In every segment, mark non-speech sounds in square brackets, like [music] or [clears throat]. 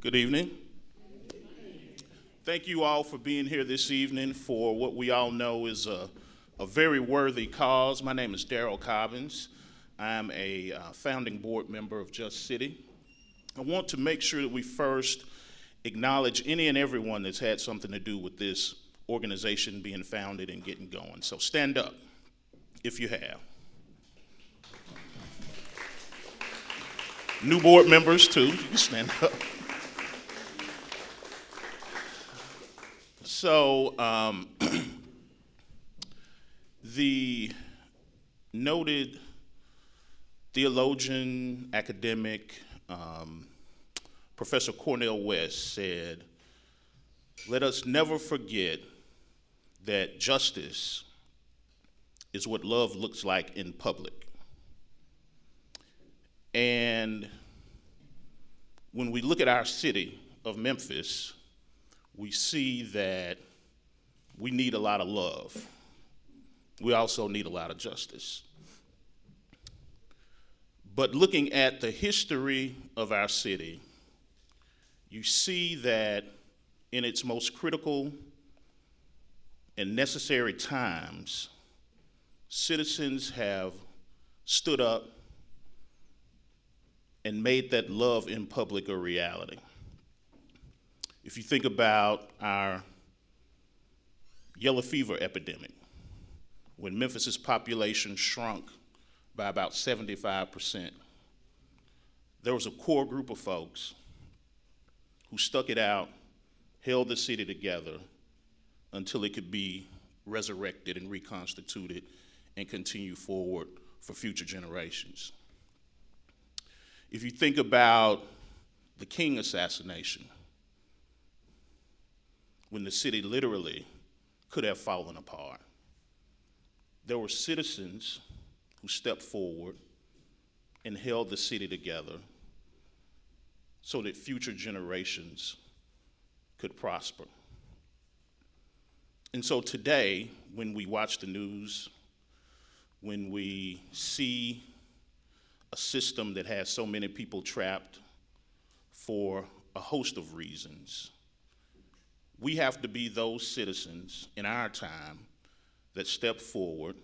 Good evening. Thank you all for being here this evening for what we all know is a, a very worthy cause. My name is Daryl Cobbins. I'm a uh, founding board member of Just City. I want to make sure that we first acknowledge any and everyone that's had something to do with this organization being founded and getting going. So stand up if you have. New board members, too. You stand up. So, um, [clears throat] the noted theologian, academic, um, Professor Cornel West said, Let us never forget that justice is what love looks like in public. And when we look at our city of Memphis, we see that we need a lot of love. We also need a lot of justice. But looking at the history of our city, you see that in its most critical and necessary times, citizens have stood up and made that love in public a reality. If you think about our yellow fever epidemic, when Memphis's population shrunk by about 75%, there was a core group of folks who stuck it out, held the city together until it could be resurrected and reconstituted and continue forward for future generations. If you think about the King assassination, when the city literally could have fallen apart, there were citizens who stepped forward and held the city together so that future generations could prosper. And so today, when we watch the news, when we see a system that has so many people trapped for a host of reasons, we have to be those citizens in our time that step forward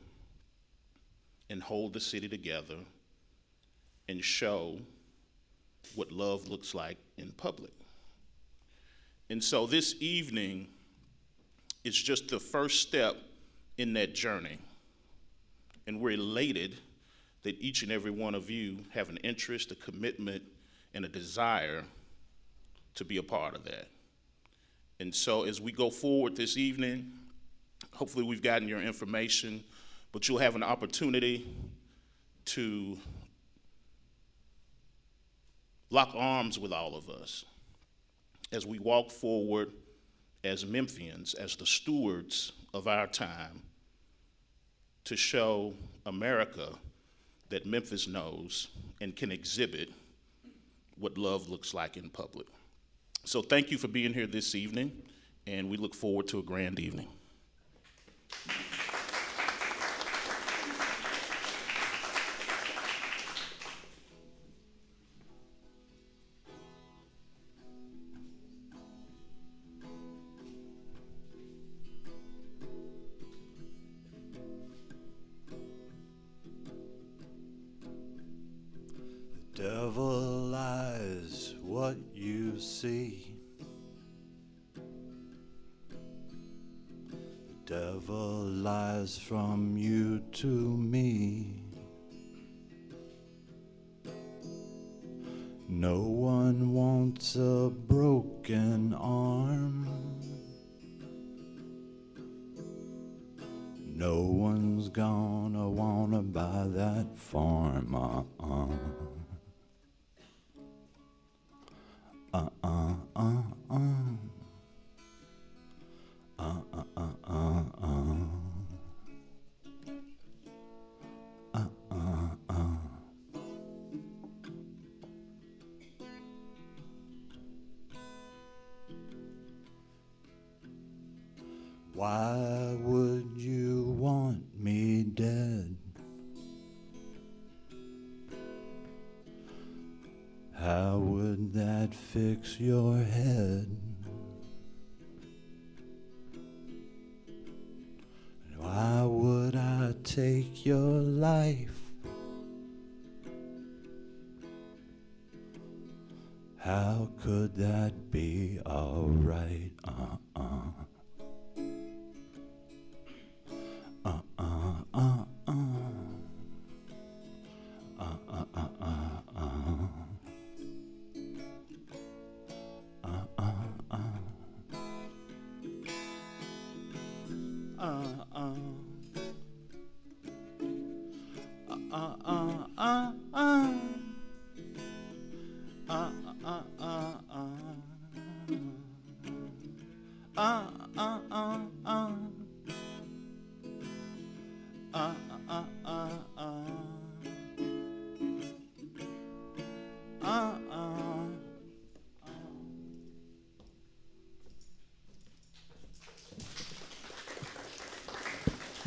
and hold the city together and show what love looks like in public. And so this evening is just the first step in that journey. And we're elated that each and every one of you have an interest, a commitment, and a desire to be a part of that. And so as we go forward this evening, hopefully we've gotten your information, but you'll have an opportunity to lock arms with all of us as we walk forward as Memphians, as the stewards of our time, to show America that Memphis knows and can exhibit what love looks like in public. So thank you for being here this evening, and we look forward to a grand evening. No one's gonna wanna buy that farm. Uh-uh.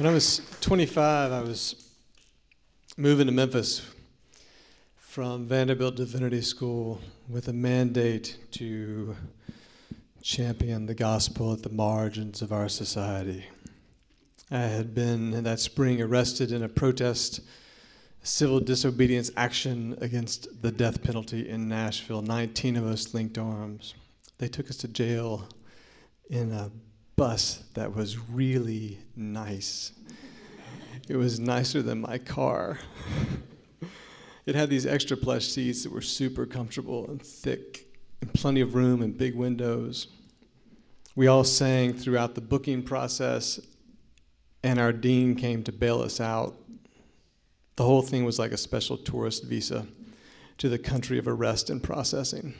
When I was 25, I was moving to Memphis from Vanderbilt Divinity School with a mandate to champion the gospel at the margins of our society. I had been that spring arrested in a protest, civil disobedience action against the death penalty in Nashville. 19 of us linked arms. They took us to jail in a bus that was really nice. It was nicer than my car. it had these extra plush seats that were super comfortable and thick, and plenty of room and big windows. We all sang throughout the booking process, and our dean came to bail us out. The whole thing was like a special tourist visa to the country of arrest and processing.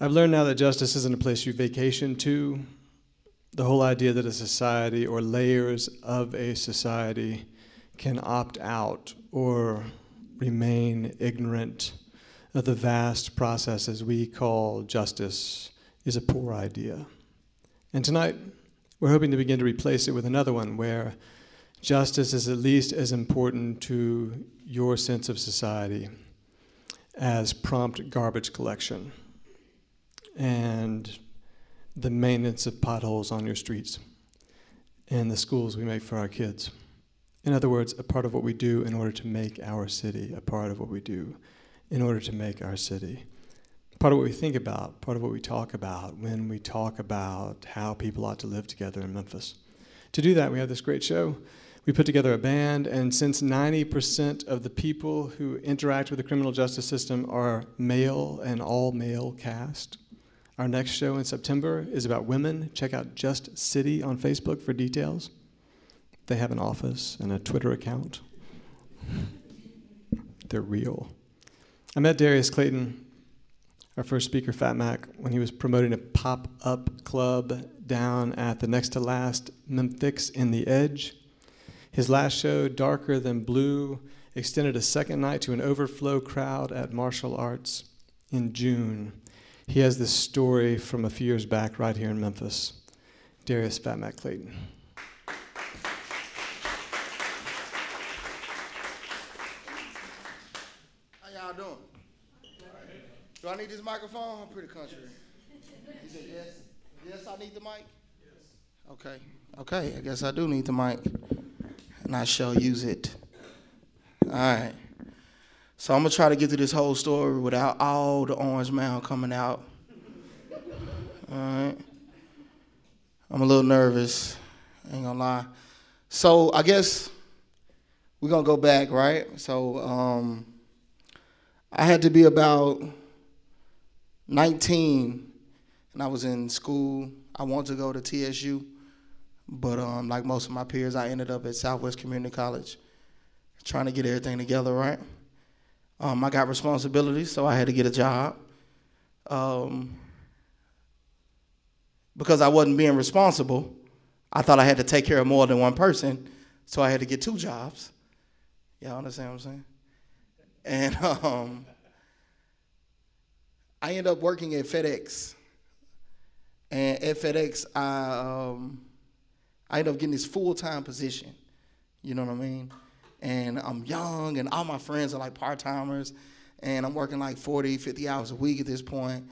I've learned now that justice isn't a place you vacation to. The whole idea that a society or layers of a society can opt out or remain ignorant of the vast processes we call justice is a poor idea. And tonight, we're hoping to begin to replace it with another one where justice is at least as important to your sense of society as prompt garbage collection and the maintenance of potholes on your streets and the schools we make for our kids. In other words, a part of what we do in order to make our city, a part of what we do in order to make our city. Part of what we think about, part of what we talk about when we talk about how people ought to live together in Memphis. To do that, we have this great show. We put together a band, and since 90% of the people who interact with the criminal justice system are male and all male cast, our next show in September is about women. Check out Just City on Facebook for details. They have an office and a Twitter account. They're real. I met Darius Clayton, our first speaker, Fat Mac, when he was promoting a pop up club down at the next to last Memphix in the Edge. His last show, Darker Than Blue, extended a second night to an overflow crowd at Marshall Arts in June. He has this story from a few years back right here in Memphis. Darius Fat Mac Clayton. How y'all doing? Do I need this microphone? I'm pretty country. He said yes. Yes, I need the mic. Yes. Okay. Okay. I guess I do need the mic, and I shall use it. All right. So I'm gonna try to get through this whole story without all the orange mound coming out. All right. I'm a little nervous. Ain't gonna lie. So I guess we're gonna go back, right? So um, I had to be about 19, and I was in school. I wanted to go to TSU, but um, like most of my peers, I ended up at Southwest Community College, trying to get everything together, right? Um, I got responsibilities, so I had to get a job. Um, because I wasn't being responsible, I thought I had to take care of more than one person, so I had to get two jobs. Y'all understand what I'm saying? And [laughs] um, I ended up working at FedEx. And at FedEx, I, um, I ended up getting this full time position. You know what I mean? And I'm young, and all my friends are like part timers. and I'm working like 40, 50 hours a week at this point.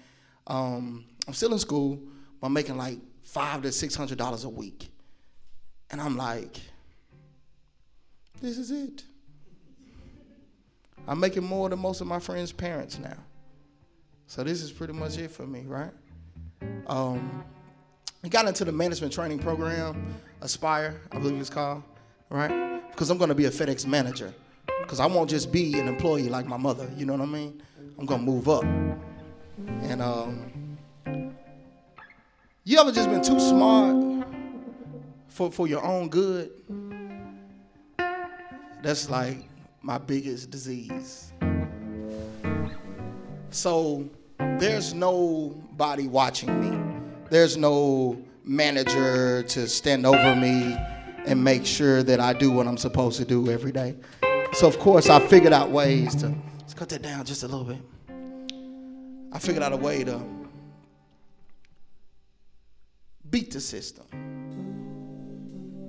Um, I'm still in school, but I'm making like five to six hundred dollars a week, and I'm like, this is it. I'm making more than most of my friends' parents now. So this is pretty much it for me, right? Um, I got into the management training program, Aspire, I believe it's called, right? Because I'm going to be a FedEx manager. Because I won't just be an employee like my mother, you know what I mean? I'm going to move up. And um, you ever just been too smart for, for your own good? That's like my biggest disease. So there's nobody watching me. There's no manager to stand over me and make sure that I do what I'm supposed to do every day. So of course I figured out ways to let's cut that down just a little bit. I figured out a way to beat the system.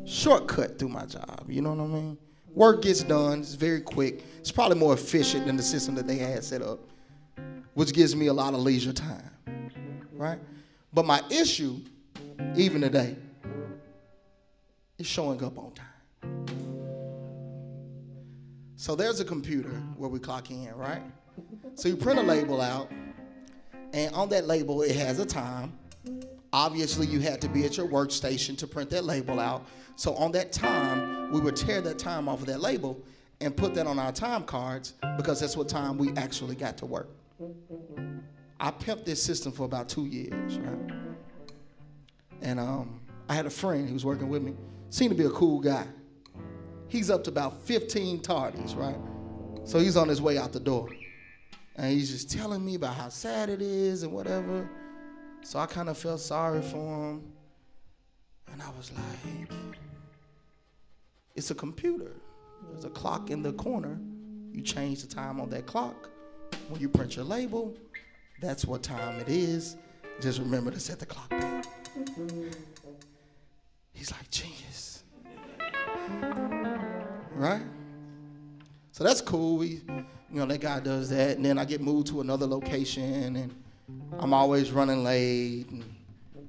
Shortcut through my job, you know what I mean? Work gets done, it's very quick. It's probably more efficient than the system that they had set up, which gives me a lot of leisure time. Right? But my issue, even today, is showing up on time. So there's a computer where we clock in, right? So you print a label out, and on that label it has a time. Obviously, you had to be at your workstation to print that label out. So on that time, we would tear that time off of that label and put that on our time cards because that's what time we actually got to work. I pimped this system for about two years, right? And um, I had a friend who was working with me, seemed to be a cool guy. He's up to about 15 tardies, right? So he's on his way out the door. And he's just telling me about how sad it is and whatever. So I kind of felt sorry for him. And I was like, it's a computer. There's a clock in the corner. You change the time on that clock. When you print your label, that's what time it is. Just remember to set the clock back. He's like, genius. Right? So that's cool. We, you know, that guy does that. And then I get moved to another location and I'm always running late. And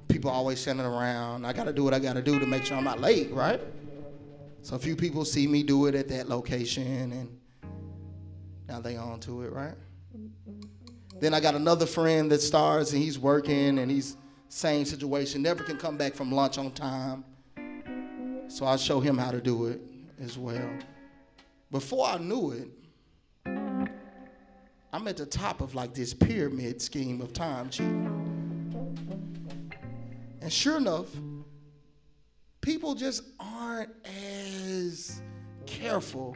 people always sending around. I got to do what I got to do to make sure I'm not late, right? So a few people see me do it at that location and now they on to it, right? Then I got another friend that starts and he's working and he's same situation, never can come back from lunch on time. So I show him how to do it as well. Before I knew it, I'm at the top of like this pyramid scheme of time cheating. And sure enough, people just aren't as careful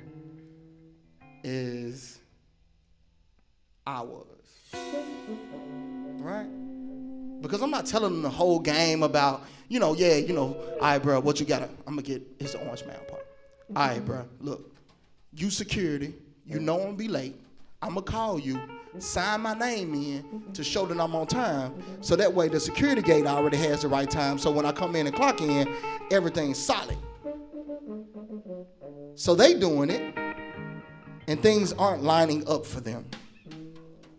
as I was. Right? Because I'm not telling them the whole game about, you know, yeah, you know, all right, bro, what you got? To, I'm gonna get it's the Orange Mound part. All right, mm-hmm. bro, look, you security, you know I'm gonna be late. I'm gonna call you, sign my name in mm-hmm. to show that I'm on time. So that way the security gate already has the right time. So when I come in and clock in, everything's solid. So they doing it, and things aren't lining up for them.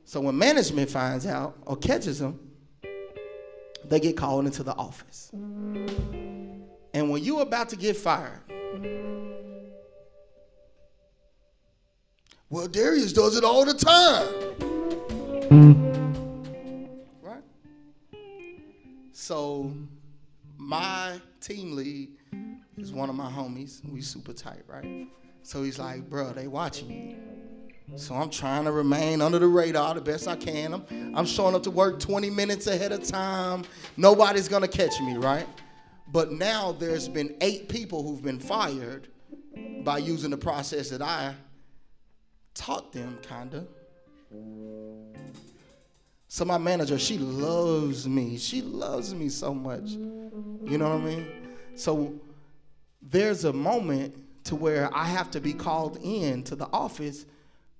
So when management finds out or catches them, they get called into the office. And when you're about to get fired, well, Darius does it all the time. Right? So my team lead is one of my homies. We super tight, right? So he's like, bro, they watching you. So I'm trying to remain under the radar the best I can. I'm, I'm showing up to work 20 minutes ahead of time. Nobody's gonna catch me, right? But now there's been eight people who've been fired by using the process that I taught them, kinda. So my manager, she loves me. She loves me so much. You know what I mean? So there's a moment to where I have to be called in to the office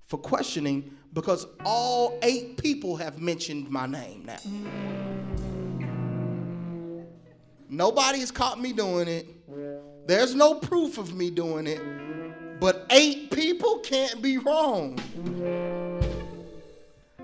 for questioning because all eight people have mentioned my name now. Nobody has caught me doing it. There's no proof of me doing it. But eight people can't be wrong.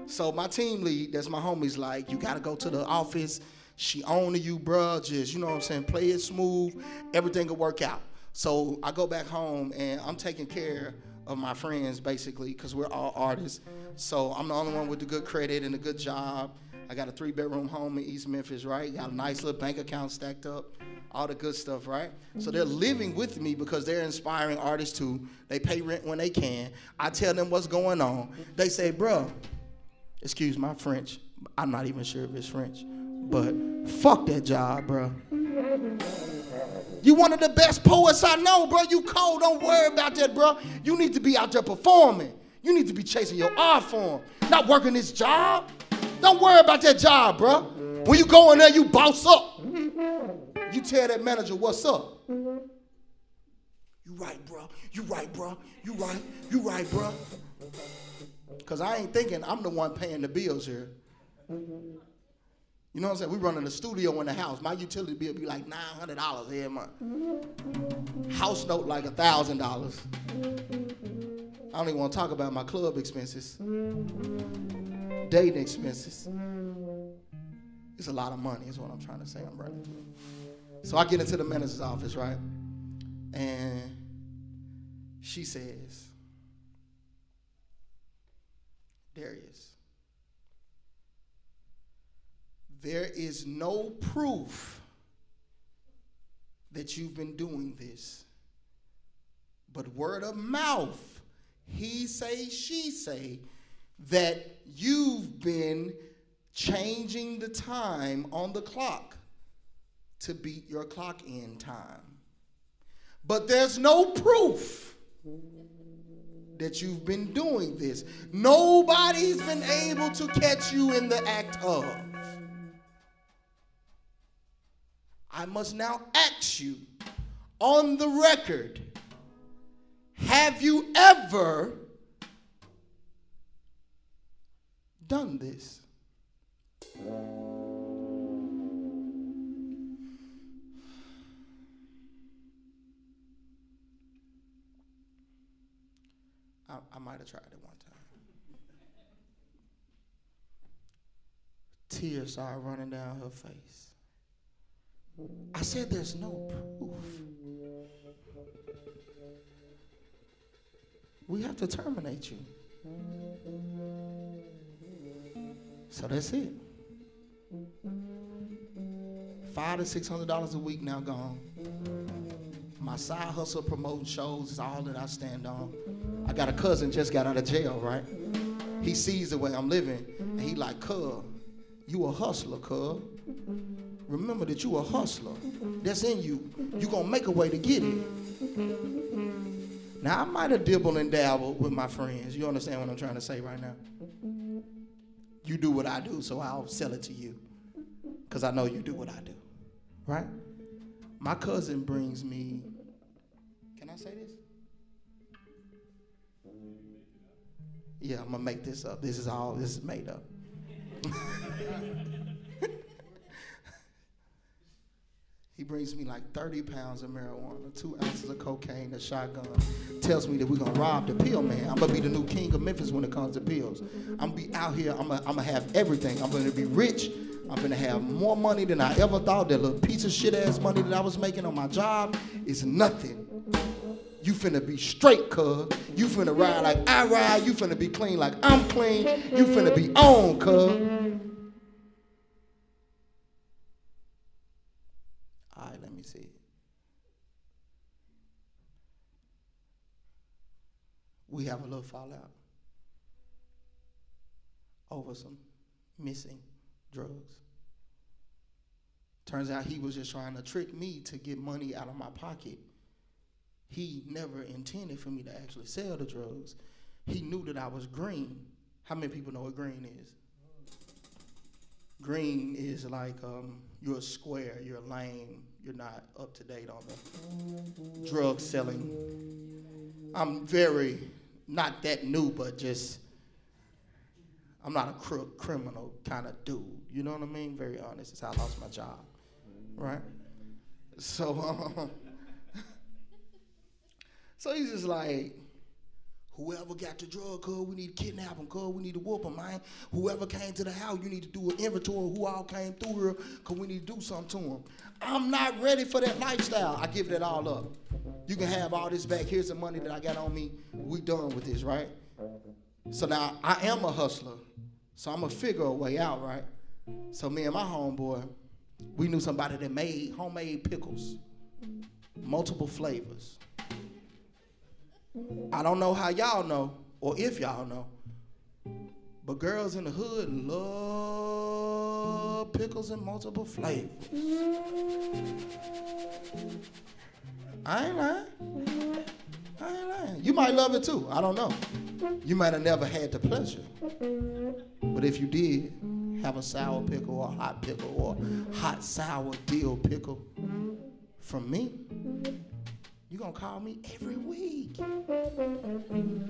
So my team lead, that's my homie's like, you gotta go to the office. She owning you, bruh. Just, you know what I'm saying? Play it smooth. Everything will work out. So I go back home and I'm taking care of my friends basically because we're all artists. So I'm the only one with the good credit and a good job. I got a three bedroom home in East Memphis, right? Got a nice little bank account stacked up, all the good stuff, right? So they're mm-hmm. living with me because they're inspiring artists too. They pay rent when they can. I tell them what's going on. They say, bro, excuse my French. I'm not even sure if it's French, but fuck that job, bro. You one of the best poets I know, bro. You cold. Don't worry about that, bro. You need to be out there performing. You need to be chasing your art form, not working this job. Don't worry about that job, bro. When you go in there, you boss up. You tell that manager what's up. You right, bro. You right, bro. You right. You right, bro. Cause I ain't thinking I'm the one paying the bills here. You know what I'm saying? We running a studio in the house. My utility bill be like nine hundred dollars every month. House note like a thousand dollars. I don't even want to talk about my club expenses, dating expenses. It's a lot of money, is what I'm trying to say. I'm running. So I get into the manager's office, right? And she says, Darius, there is no proof that you've been doing this, but word of mouth, he say, she say, that you've been changing the time on the clock to beat your clock in time. But there's no proof that you've been doing this. Nobody's been able to catch you in the act of. I must now ask you on the record have you ever done this? I, I might have tried it one time. Tears started running down her face. I said, There's no proof. We have to terminate you. So that's it. Five to six hundred dollars a week now gone. My side hustle promoting shows is all that I stand on. I got a cousin just got out of jail, right? He sees the way I'm living, and he like, "Cub, you a hustler, cuz. Remember that you a hustler. That's in you. You gonna make a way to get it. Now I might have dibbled and dabbled with my friends. You understand what I'm trying to say right now? You do what I do, so I'll sell it to you. Because I know you do what I do. Right? My cousin brings me. Can I say this? Yeah, I'm gonna make this up. This is all this is made up. [laughs] He brings me like 30 pounds of marijuana, two ounces of cocaine, a shotgun. Tells me that we're gonna rob the pill man. I'm gonna be the new king of Memphis when it comes to pills. I'm gonna be out here, I'm gonna, I'm gonna have everything. I'm gonna be rich. I'm gonna have more money than I ever thought. That little piece of shit ass money that I was making on my job is nothing. You finna be straight, cuz. You finna ride like I ride. You finna be clean like I'm clean. You finna be on, cuz. All right, let me see. We have a little fallout over some missing drugs. Turns out he was just trying to trick me to get money out of my pocket. He never intended for me to actually sell the drugs. He knew that I was green. How many people know what green is? Green is like um, you're square, you're lame, you're not up to date on the drug selling. I'm very, not that new, but just, I'm not a crook, criminal kind of dude. You know what I mean? Very honest. It's how I lost my job, right? So, um, [laughs] so he's just like, Whoever got the drug, cuz we need to kidnap them, cuz we need to whoop them, man. Whoever came to the house, you need to do an inventory who all came through here, cuz we need to do something to them. I'm not ready for that lifestyle. I give that all up. You can have all this back. Here's the money that I got on me. We done with this, right? So now I am a hustler. So I'm gonna figure a way out, right? So me and my homeboy, we knew somebody that made homemade pickles, multiple flavors. I don't know how y'all know, or if y'all know, but girls in the hood love pickles in multiple flavors. I ain't lying. I ain't lying. You might love it too. I don't know. You might have never had the pleasure. But if you did, have a sour pickle or a hot pickle or hot sour dill pickle from me, you're gonna call me every week.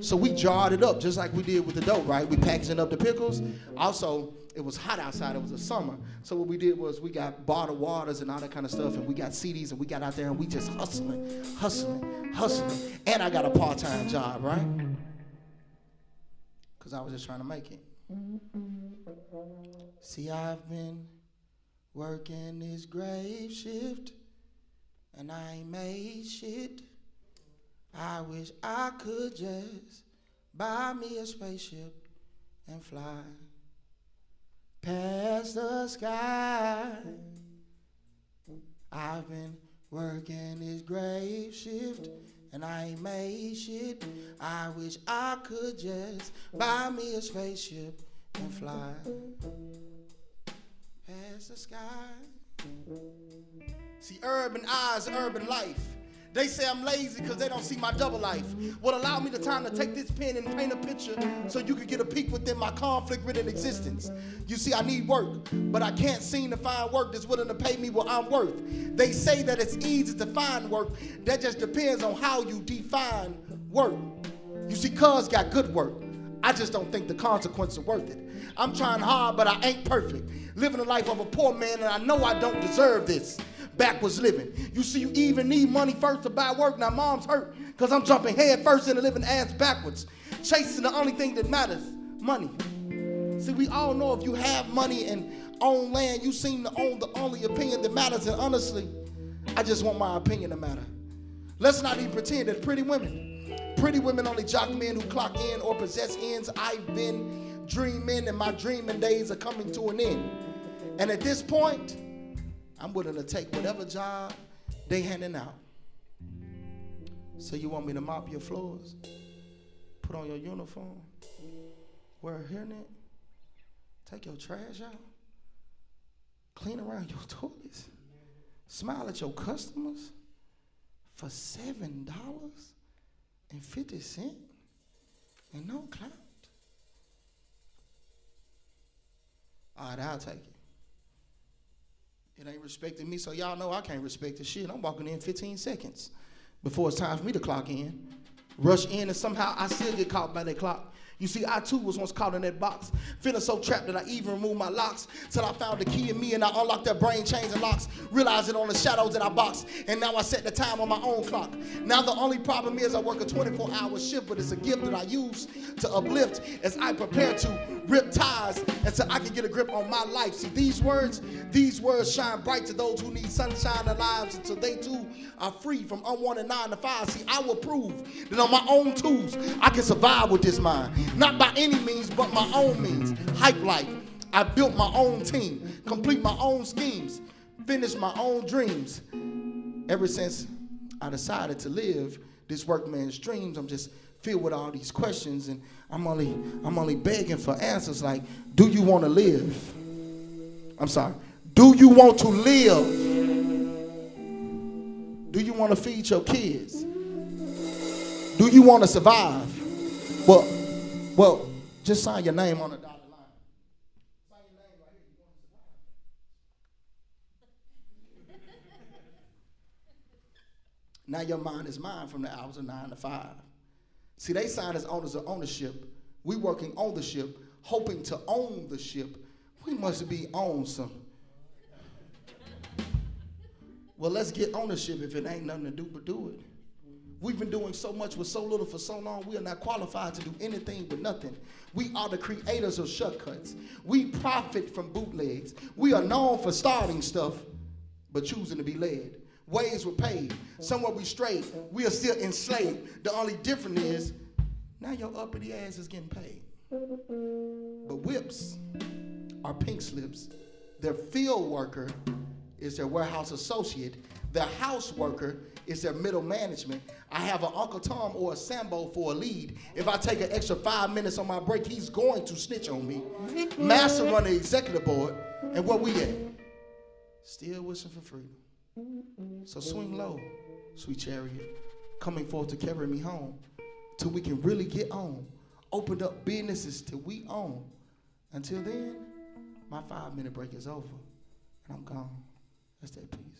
So we jarred it up just like we did with the dope, right? We packaging up the pickles. Also, it was hot outside, it was a summer. So what we did was we got bottled waters and all that kind of stuff, and we got CDs and we got out there and we just hustling, hustling, hustling. And I got a part-time job, right? Because I was just trying to make it. See, I've been working this grave shift and I ain't made shit. I wish I could just buy me a spaceship and fly past the sky. I've been working this grave shift and I ain't made shit. I wish I could just buy me a spaceship and fly past the sky. See, urban eyes, urban life. They say I'm lazy because they don't see my double life. What allowed me the time to take this pen and paint a picture so you could get a peek within my conflict ridden existence. You see, I need work, but I can't seem to find work that's willing to pay me what I'm worth. They say that it's easy to find work. That just depends on how you define work. You see, cuz got good work. I just don't think the consequences are worth it. I'm trying hard, but I ain't perfect. Living the life of a poor man, and I know I don't deserve this backwards living. You see, you even need money first to buy work. Now, mom's hurt because I'm jumping head first into living ass backwards, chasing the only thing that matters money. See, we all know if you have money and own land, you seem to own the only opinion that matters. And honestly, I just want my opinion to matter. Let's not even pretend that pretty women, pretty women only jock men who clock in or possess ends. I've been dreaming, and my dreaming days are coming to an end. And at this point, I'm willing to take whatever job they handing out. So you want me to mop your floors, put on your uniform, wear a hairnet, take your trash out, clean around your [laughs] toilets, smile at your customers? For seven dollars and fifty cent and no clout. All right, I'll take it. It ain't respecting me, so y'all know I can't respect the shit. I'm walking in 15 seconds before it's time for me to clock in. Rush in, and somehow I still get caught by that clock. You see, I too was once caught in that box, feeling so trapped that I even removed my locks till I found the key in me and I unlocked that brain chains and locks, realizing on the shadows that I boxed, and now I set the time on my own clock. Now the only problem is I work a 24-hour shift, but it's a gift that I use to uplift as I prepare to rip ties until I can get a grip on my life. See, these words, these words shine bright to those who need sunshine in their lives until they too are free from unwanted nine to five. See, I will prove that on my own tools I can survive with this mind. Not by any means, but my own means. Hype life. I built my own team, complete my own schemes, finish my own dreams. Ever since I decided to live this workman's dreams, I'm just filled with all these questions and I'm only I'm only begging for answers like, do you want to live? I'm sorry. Do you want to live? Do you want to feed your kids? Do you want to survive? Well, well, just sign your name on the dotted line. Sign your name right here. You to survive. Now your mind is mine from the hours of nine to five. See, they sign as owners of ownership. We working on the ship, hoping to own the ship. We must be on some. Well, let's get ownership if it ain't nothing to do but do it. We've been doing so much with so little for so long, we are not qualified to do anything with nothing. We are the creators of shortcuts. We profit from bootlegs. We are known for starting stuff, but choosing to be led. Ways were paid. Somewhere we strayed. We are still enslaved. The only difference is now your uppity ass is getting paid. But whips are pink slips. Their field worker is their warehouse associate. Their house worker is their middle management. I have an Uncle Tom or a Sambo for a lead. If I take an extra five minutes on my break, he's going to snitch on me. [laughs] Master run the executive board, and where we at? Still wishing for freedom. So swing low, sweet chariot, coming forth to carry me home, till we can really get on. Opened up businesses till we own. Until then, my five minute break is over, and I'm gone. That's that peace.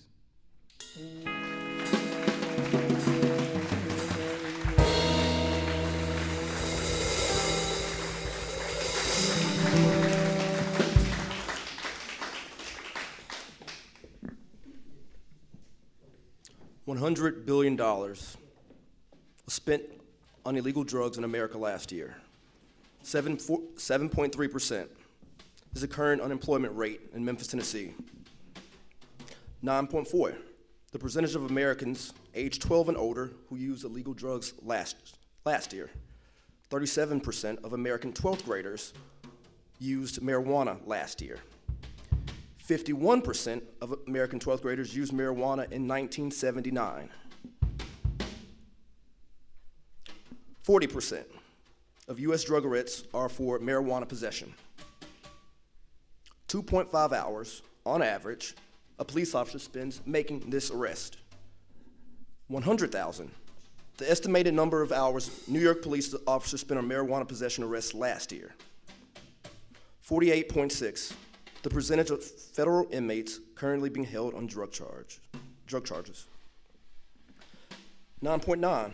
$100 billion was spent on illegal drugs in America last year. 7.3% is the current unemployment rate in Memphis, Tennessee. 9.4, the percentage of Americans aged 12 and older who used illegal drugs last, last year. 37% of American 12th graders used marijuana last year. 51% of American 12th graders used marijuana in 1979. 40% of US drug arrests are for marijuana possession. 2.5 hours, on average, a police officer spends making this arrest. 100,000, the estimated number of hours New York police officers spent on marijuana possession arrests last year. 48.6, the percentage of federal inmates currently being held on drug charge, drug charges. 9.9,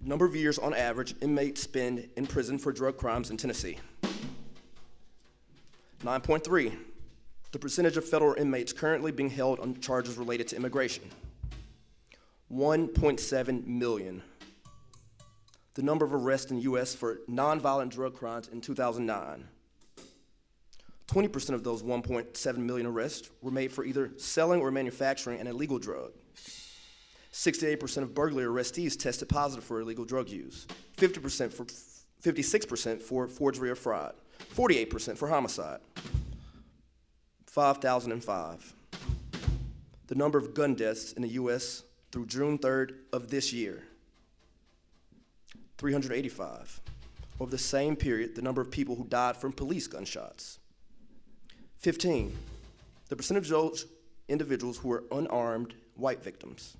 number of years on average inmates spend in prison for drug crimes in Tennessee. 9.3, the percentage of federal inmates currently being held on charges related to immigration. 1.7 million. The number of arrests in the US for nonviolent drug crimes in 2009. 20% of those 1.7 million arrests were made for either selling or manufacturing an illegal drug. 68% of burglary arrestees tested positive for illegal drug use, 50% for 56% for forgery or fraud, 48% for homicide. 5,005. The number of gun deaths in the US through June 3rd of this year 385. Over the same period, the number of people who died from police gunshots 15. The percentage of those individuals who were unarmed white victims.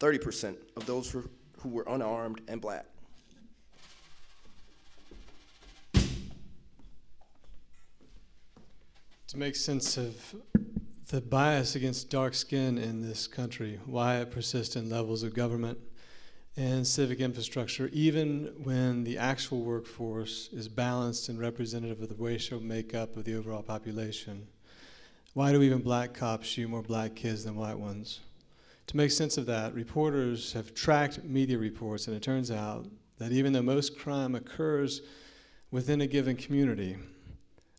30% of those who, who were unarmed and black. To make sense of the bias against dark skin in this country, why it persists in levels of government and civic infrastructure, even when the actual workforce is balanced and representative of the racial makeup of the overall population. Why do even black cops shoot more black kids than white ones? To make sense of that, reporters have tracked media reports, and it turns out that even though most crime occurs within a given community,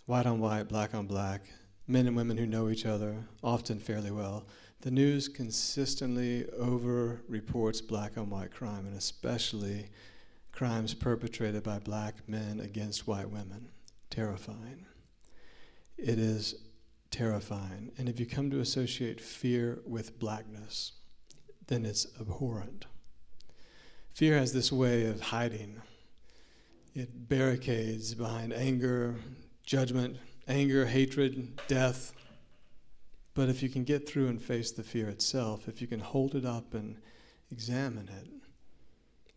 white on white, black on black, men and women who know each other, often fairly well, the news consistently over reports black on white crime, and especially crimes perpetrated by black men against white women. Terrifying. It is terrifying. And if you come to associate fear with blackness, then it's abhorrent. Fear has this way of hiding. It barricades behind anger, judgment, anger, hatred, death. But if you can get through and face the fear itself, if you can hold it up and examine it,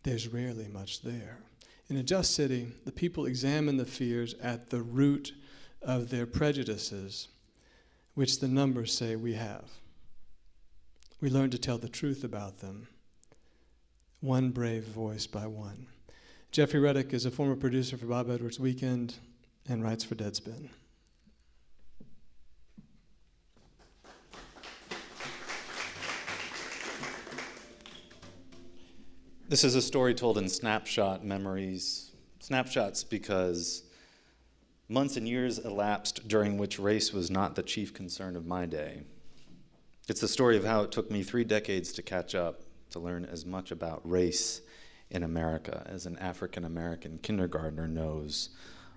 there's rarely much there. In a just city, the people examine the fears at the root of their prejudices, which the numbers say we have. We learn to tell the truth about them, one brave voice by one. Jeffrey Reddick is a former producer for Bob Edwards Weekend and writes for Deadspin. This is a story told in snapshot memories. Snapshots because months and years elapsed during which race was not the chief concern of my day. It's the story of how it took me three decades to catch up, to learn as much about race in America as an African American kindergartner knows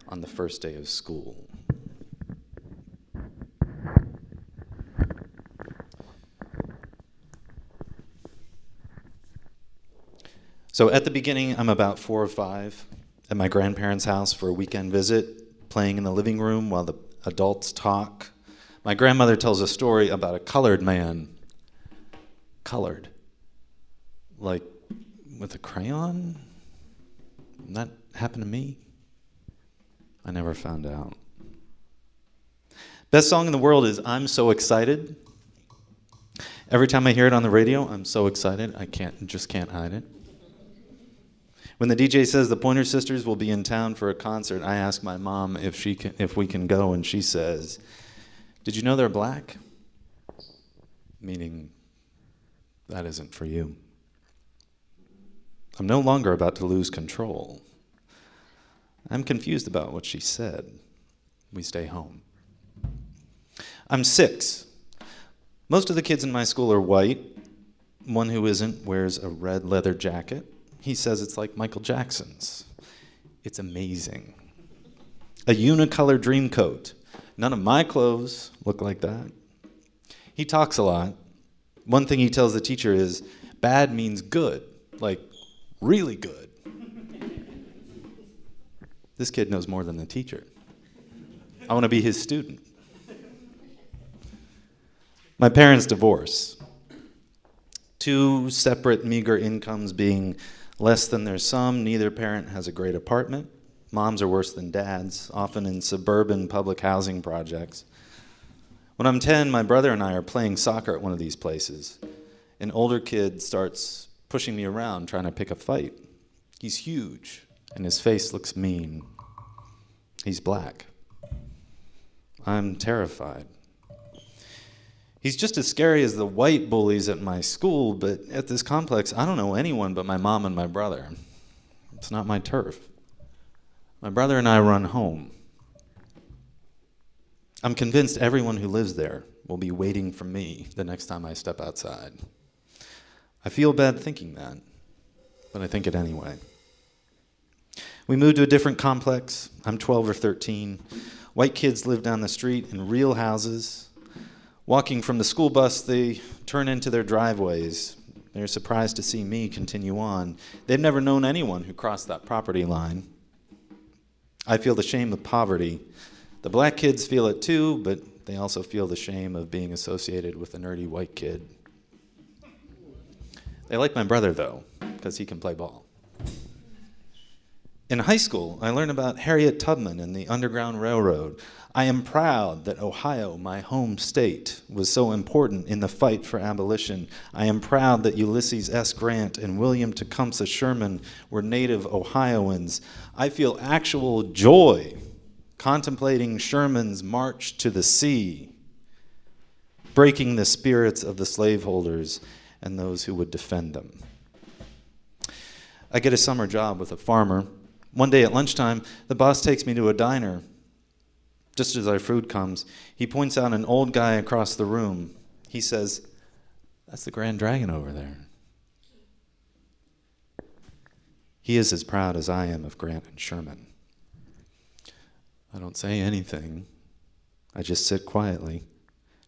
on the first day of school. So at the beginning, I'm about four or five at my grandparents' house for a weekend visit, playing in the living room while the adults talk. My grandmother tells a story about a colored man. Colored. Like with a crayon? That happened to me? I never found out. Best song in the world is I'm So Excited. Every time I hear it on the radio, I'm so excited. I can't just can't hide it. When the DJ says the Pointer Sisters will be in town for a concert, I ask my mom if she can, if we can go, and she says, "Did you know they're black?" Meaning, that isn't for you. I'm no longer about to lose control. I'm confused about what she said. We stay home. I'm six. Most of the kids in my school are white. One who isn't wears a red leather jacket. He says it's like Michael Jackson's. It's amazing. A unicolor dream coat. None of my clothes look like that. He talks a lot. One thing he tells the teacher is bad means good, like really good. This kid knows more than the teacher. I want to be his student. My parents divorce. Two separate meager incomes being less than their sum, neither parent has a great apartment. Moms are worse than dads, often in suburban public housing projects. When I'm 10, my brother and I are playing soccer at one of these places. An older kid starts pushing me around, trying to pick a fight. He's huge, and his face looks mean. He's black. I'm terrified. He's just as scary as the white bullies at my school, but at this complex, I don't know anyone but my mom and my brother. It's not my turf. My brother and I run home. I'm convinced everyone who lives there will be waiting for me the next time I step outside. I feel bad thinking that, but I think it anyway. We moved to a different complex. I'm 12 or 13. White kids live down the street in real houses. Walking from the school bus, they turn into their driveways. They're surprised to see me continue on. They've never known anyone who crossed that property line. I feel the shame of poverty. The black kids feel it too, but they also feel the shame of being associated with a nerdy white kid. They like my brother, though, because he can play ball. In high school, I learned about Harriet Tubman and the Underground Railroad. I am proud that Ohio, my home state, was so important in the fight for abolition. I am proud that Ulysses S. Grant and William Tecumseh Sherman were native Ohioans. I feel actual joy contemplating Sherman's march to the sea, breaking the spirits of the slaveholders and those who would defend them. I get a summer job with a farmer. One day at lunchtime, the boss takes me to a diner just as our food comes, he points out an old guy across the room. He says, That's the Grand Dragon over there. He is as proud as I am of Grant and Sherman. I don't say anything. I just sit quietly,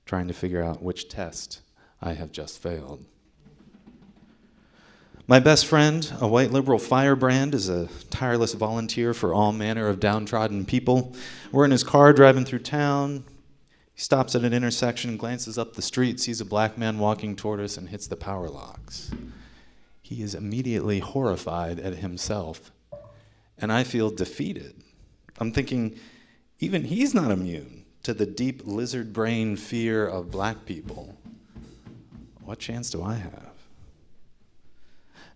trying to figure out which test I have just failed. My best friend, a white liberal firebrand, is a tireless volunteer for all manner of downtrodden people. We're in his car driving through town. He stops at an intersection, glances up the street, sees a black man walking toward us, and hits the power locks. He is immediately horrified at himself, and I feel defeated. I'm thinking, even he's not immune to the deep lizard brain fear of black people. What chance do I have?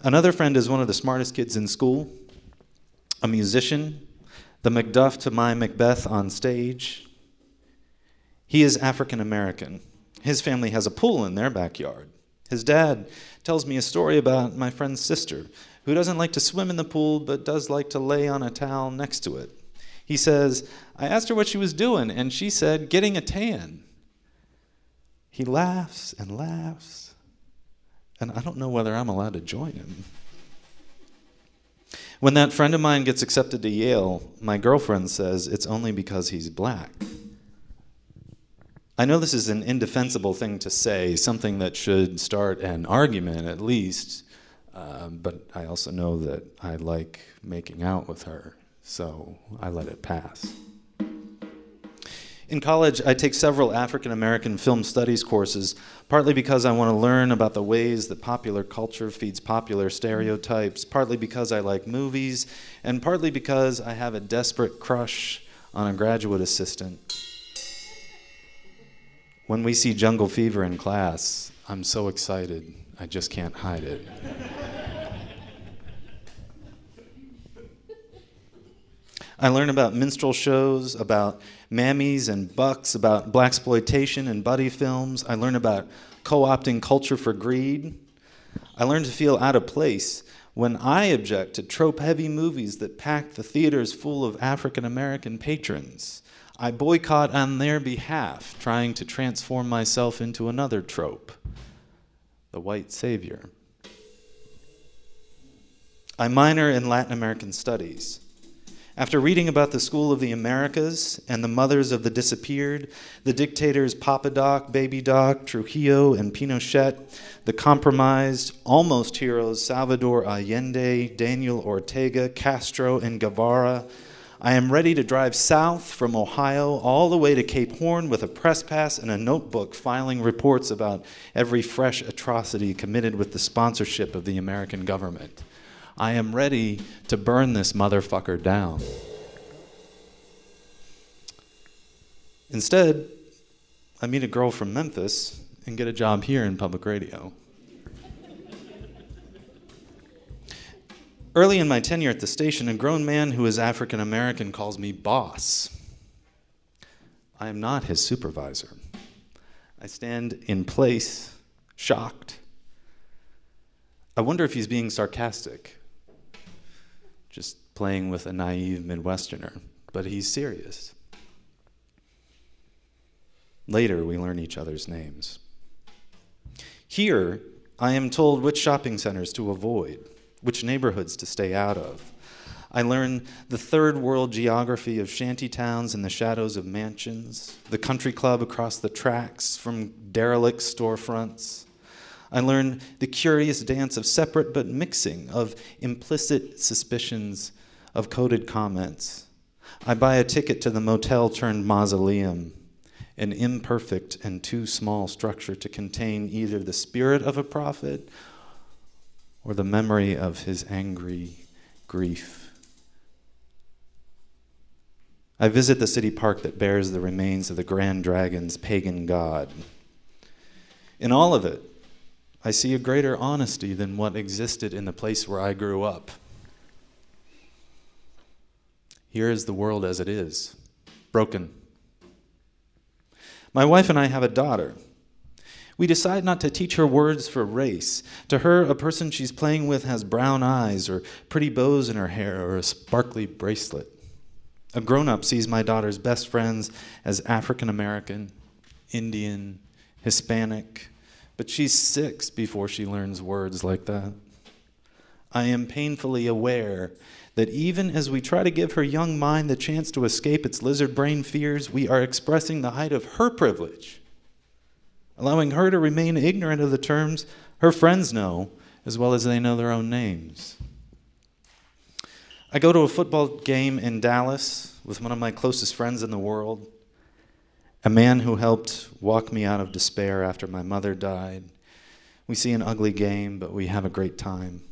Another friend is one of the smartest kids in school, a musician, the Macduff to my Macbeth on stage. He is African American. His family has a pool in their backyard. His dad tells me a story about my friend's sister, who doesn't like to swim in the pool but does like to lay on a towel next to it. He says, I asked her what she was doing, and she said, getting a tan. He laughs and laughs, and I don't know whether I'm allowed to join him. When that friend of mine gets accepted to Yale, my girlfriend says it's only because he's black. I know this is an indefensible thing to say, something that should start an argument at least, um, but I also know that I like making out with her, so I let it pass. In college, I take several African American film studies courses, partly because I want to learn about the ways that popular culture feeds popular stereotypes, partly because I like movies, and partly because I have a desperate crush on a graduate assistant. When we see Jungle Fever in class, I'm so excited, I just can't hide it. I learn about minstrel shows, about mammies and bucks, about blaxploitation and buddy films. I learn about co opting culture for greed. I learn to feel out of place when I object to trope heavy movies that pack the theaters full of African American patrons. I boycott on their behalf, trying to transform myself into another trope the white savior. I minor in Latin American studies. After reading about the School of the Americas and the mothers of the disappeared, the dictators Papa Doc, Baby Doc, Trujillo, and Pinochet, the compromised, almost heroes Salvador Allende, Daniel Ortega, Castro, and Guevara, I am ready to drive south from Ohio all the way to Cape Horn with a press pass and a notebook filing reports about every fresh atrocity committed with the sponsorship of the American government. I am ready to burn this motherfucker down. Instead, I meet a girl from Memphis and get a job here in public radio. Early in my tenure at the station, a grown man who is African American calls me boss. I am not his supervisor. I stand in place, shocked. I wonder if he's being sarcastic playing with a naive Midwesterner, but he's serious. Later, we learn each other's names. Here, I am told which shopping centers to avoid, which neighborhoods to stay out of. I learn the third world geography of shanty towns in the shadows of mansions, the country club across the tracks from derelict storefronts, I learn the curious dance of separate but mixing, of implicit suspicions, of coded comments. I buy a ticket to the motel turned mausoleum, an imperfect and too small structure to contain either the spirit of a prophet or the memory of his angry grief. I visit the city park that bears the remains of the Grand Dragon's pagan god. In all of it, I see a greater honesty than what existed in the place where I grew up. Here is the world as it is, broken. My wife and I have a daughter. We decide not to teach her words for race. To her, a person she's playing with has brown eyes, or pretty bows in her hair, or a sparkly bracelet. A grown up sees my daughter's best friends as African American, Indian, Hispanic, but she's six before she learns words like that. I am painfully aware that even as we try to give her young mind the chance to escape its lizard brain fears, we are expressing the height of her privilege, allowing her to remain ignorant of the terms her friends know as well as they know their own names. I go to a football game in Dallas with one of my closest friends in the world a man who helped walk me out of despair after my mother died. We see an ugly game, but we have a great time.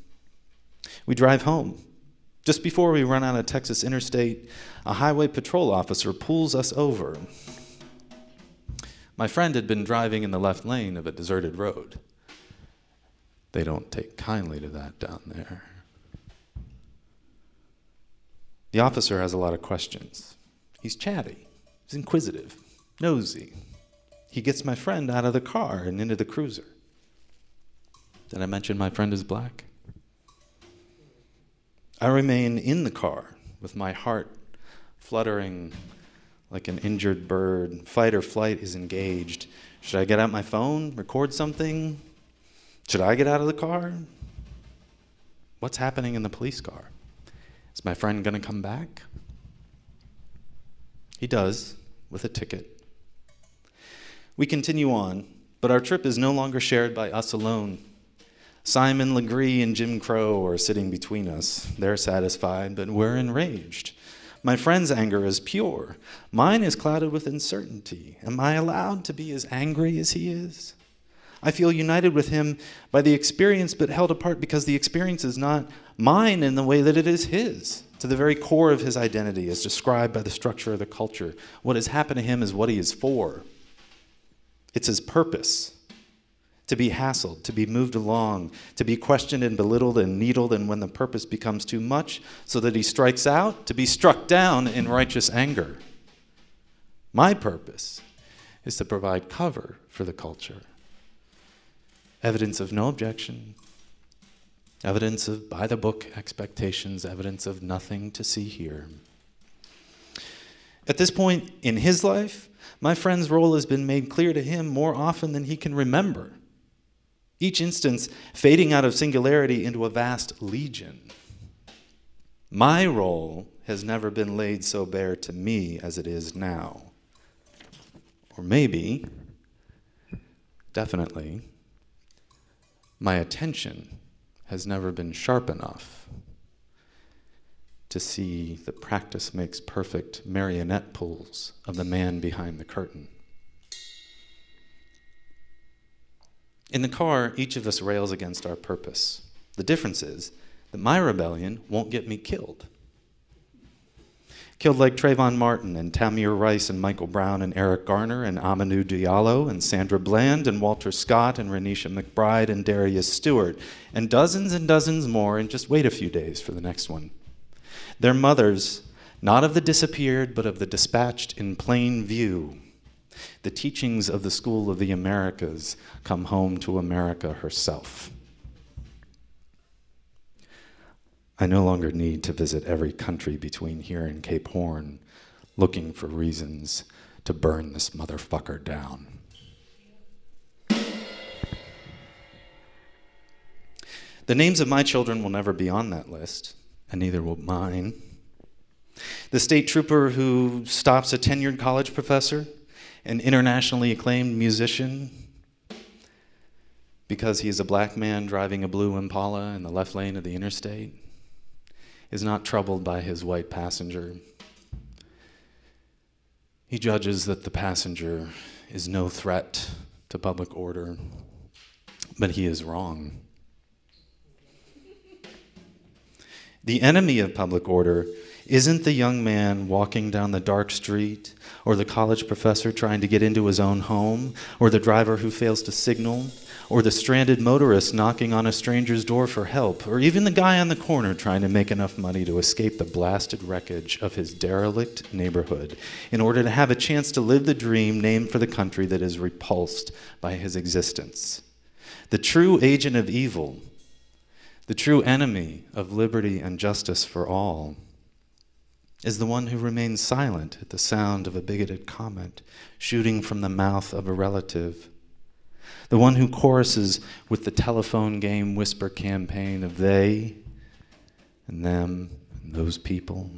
We drive home. Just before we run out of Texas Interstate, a highway patrol officer pulls us over. My friend had been driving in the left lane of a deserted road. They don't take kindly to that down there. The officer has a lot of questions. He's chatty, he's inquisitive nosy. He gets my friend out of the car and into the cruiser. Did I mention my friend is black? I remain in the car with my heart fluttering like an injured bird. Fight or flight is engaged. Should I get out my phone, record something? Should I get out of the car? What's happening in the police car? Is my friend going to come back? He does, with a ticket. We continue on, but our trip is no longer shared by us alone. Simon Legree and Jim Crow are sitting between us. They're satisfied, but we're enraged. My friend's anger is pure. Mine is clouded with uncertainty. Am I allowed to be as angry as he is? I feel united with him by the experience, but held apart because the experience is not mine in the way that it is his. To the very core of his identity, as described by the structure of the culture, what has happened to him is what he is for. It's his purpose to be hassled, to be moved along, to be questioned and belittled and needled, and when the purpose becomes too much, so that he strikes out, to be struck down in righteous anger. My purpose is to provide cover for the culture. Evidence of no objection, evidence of by the book expectations, evidence of nothing to see here. At this point in his life, my friend's role has been made clear to him more often than he can remember each instance fading out of singularity into a vast legion. My role has never been laid so bare to me as it is now. Or maybe, definitely, my attention has never been sharp enough to see the practice makes perfect marionette pulls of the man behind the curtain. In the car, each of us rails against our purpose. The difference is that my rebellion won't get me killed. Killed like Trayvon Martin and Tamir Rice and Michael Brown and Eric Garner and Amadou Diallo and Sandra Bland and Walter Scott and Renisha McBride and Darius Stewart and dozens and dozens more and just wait a few days for the next one. Their mothers, not of the disappeared, but of the dispatched in plain view, the teachings of the School of the Americas come home to America herself. I no longer need to visit every country between here and Cape Horn looking for reasons to burn this motherfucker down. The names of my children will never be on that list, and neither will mine. The state trooper who stops a tenured college professor an internationally acclaimed musician because he is a black man driving a blue Impala in the left lane of the interstate, is not troubled by his white passenger. He judges that the passenger is no threat to public order, but he is wrong. The enemy of public order isn't the young man walking down the dark street, or the college professor trying to get into his own home, or the driver who fails to signal, or the stranded motorist knocking on a stranger's door for help, or even the guy on the corner trying to make enough money to escape the blasted wreckage of his derelict neighborhood in order to have a chance to live the dream named for the country that is repulsed by his existence. The true agent of evil, the true enemy of liberty and justice for all is the one who remains silent at the sound of a bigoted comment shooting from the mouth of a relative. The one who choruses with the telephone game whisper campaign of they and them and those people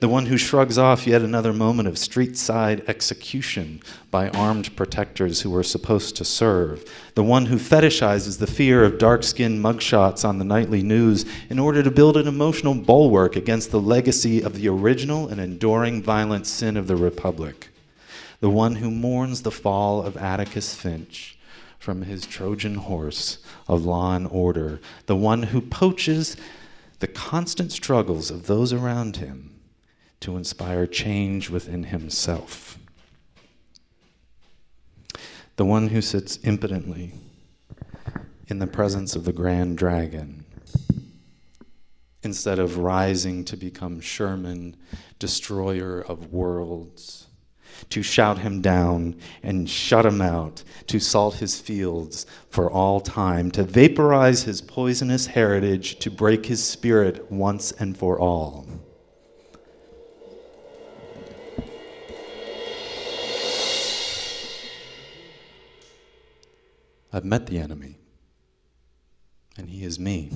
the one who shrugs off yet another moment of street side execution by armed protectors who were supposed to serve, the one who fetishizes the fear of dark skinned mugshots on the nightly news in order to build an emotional bulwark against the legacy of the original and enduring violent sin of the Republic, the one who mourns the fall of Atticus Finch from his Trojan horse of law and order, the one who poaches the constant struggles of those around him to inspire change within himself. The one who sits impotently in the presence of the grand dragon, instead of rising to become Sherman, destroyer of worlds, to shout him down and shut him out, to salt his fields for all time, to vaporize his poisonous heritage, to break his spirit once and for all. I've met the enemy, and he is me.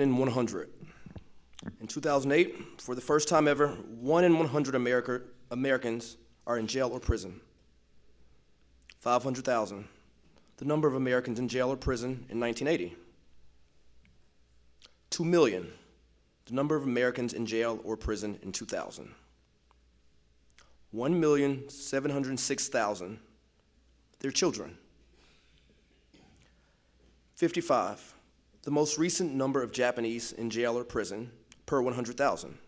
One in 100. In 2008, for the first time ever, one in 100 America, Americans are in jail or prison. 500,000, the number of Americans in jail or prison in 1980. 2 million, the number of Americans in jail or prison in 2000. 1,706,000, their children. 55, the most recent number of Japanese in jail or prison per 100,000.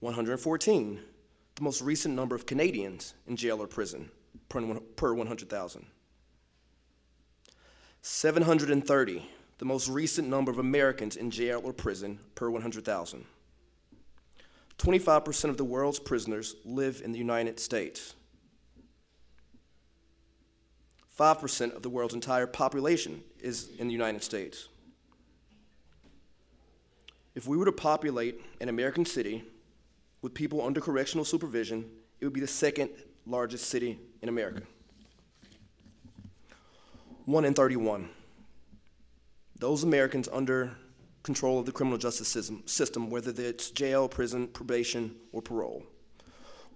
114, the most recent number of Canadians in jail or prison per, per 100,000. 730, the most recent number of Americans in jail or prison per 100,000. 25% of the world's prisoners live in the United States. 5% of the world's entire population is in the United States. If we were to populate an American city with people under correctional supervision, it would be the second largest city in America. 1 in 31. Those Americans under control of the criminal justice system, system whether it's jail, prison, probation, or parole.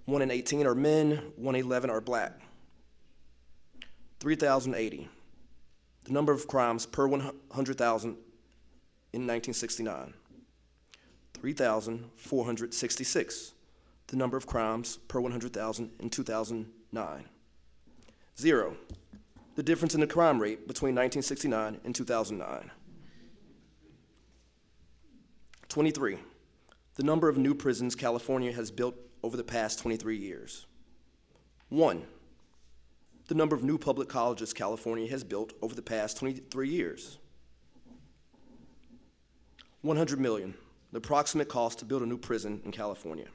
1 in 18 are men, 1 in 11 are black. 3,080, the number of crimes per 100,000 in 1969. 3,466, the number of crimes per 100,000 in 2009. Zero, the difference in the crime rate between 1969 and 2009. 23, the number of new prisons California has built over the past 23 years. One, the number of new public colleges California has built over the past 23 years. 100 million, the approximate cost to build a new prison in California.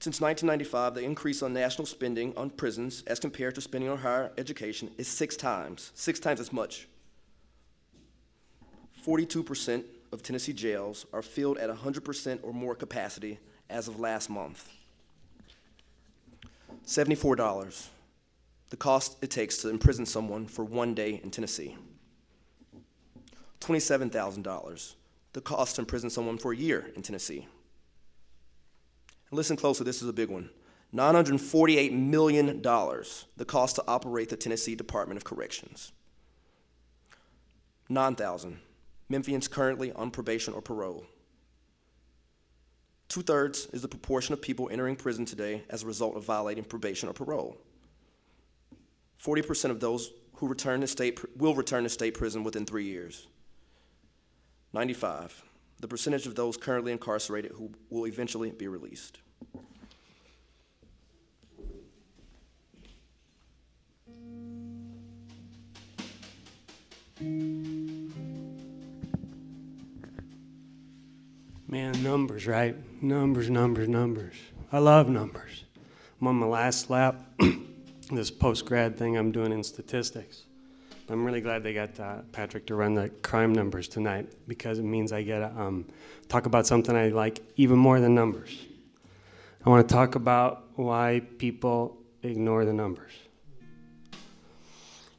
Since 1995, the increase on national spending on prisons as compared to spending on higher education is six times, six times as much. 42% of Tennessee jails are filled at 100% or more capacity as of last month. $74 the cost it takes to imprison someone for one day in Tennessee. $27,000, the cost to imprison someone for a year in Tennessee. And listen closely, this is a big one. $948 million, the cost to operate the Tennessee Department of Corrections. 9,000, Memphians currently on probation or parole. Two thirds is the proportion of people entering prison today as a result of violating probation or parole. 40% of those who return to state will return to state prison within three years. 95. The percentage of those currently incarcerated who will eventually be released. Man, numbers, right? Numbers, numbers, numbers. I love numbers. I'm on my last lap, this post grad thing I'm doing in statistics. I'm really glad they got uh, Patrick to run the crime numbers tonight because it means I get to um, talk about something I like even more than numbers. I want to talk about why people ignore the numbers.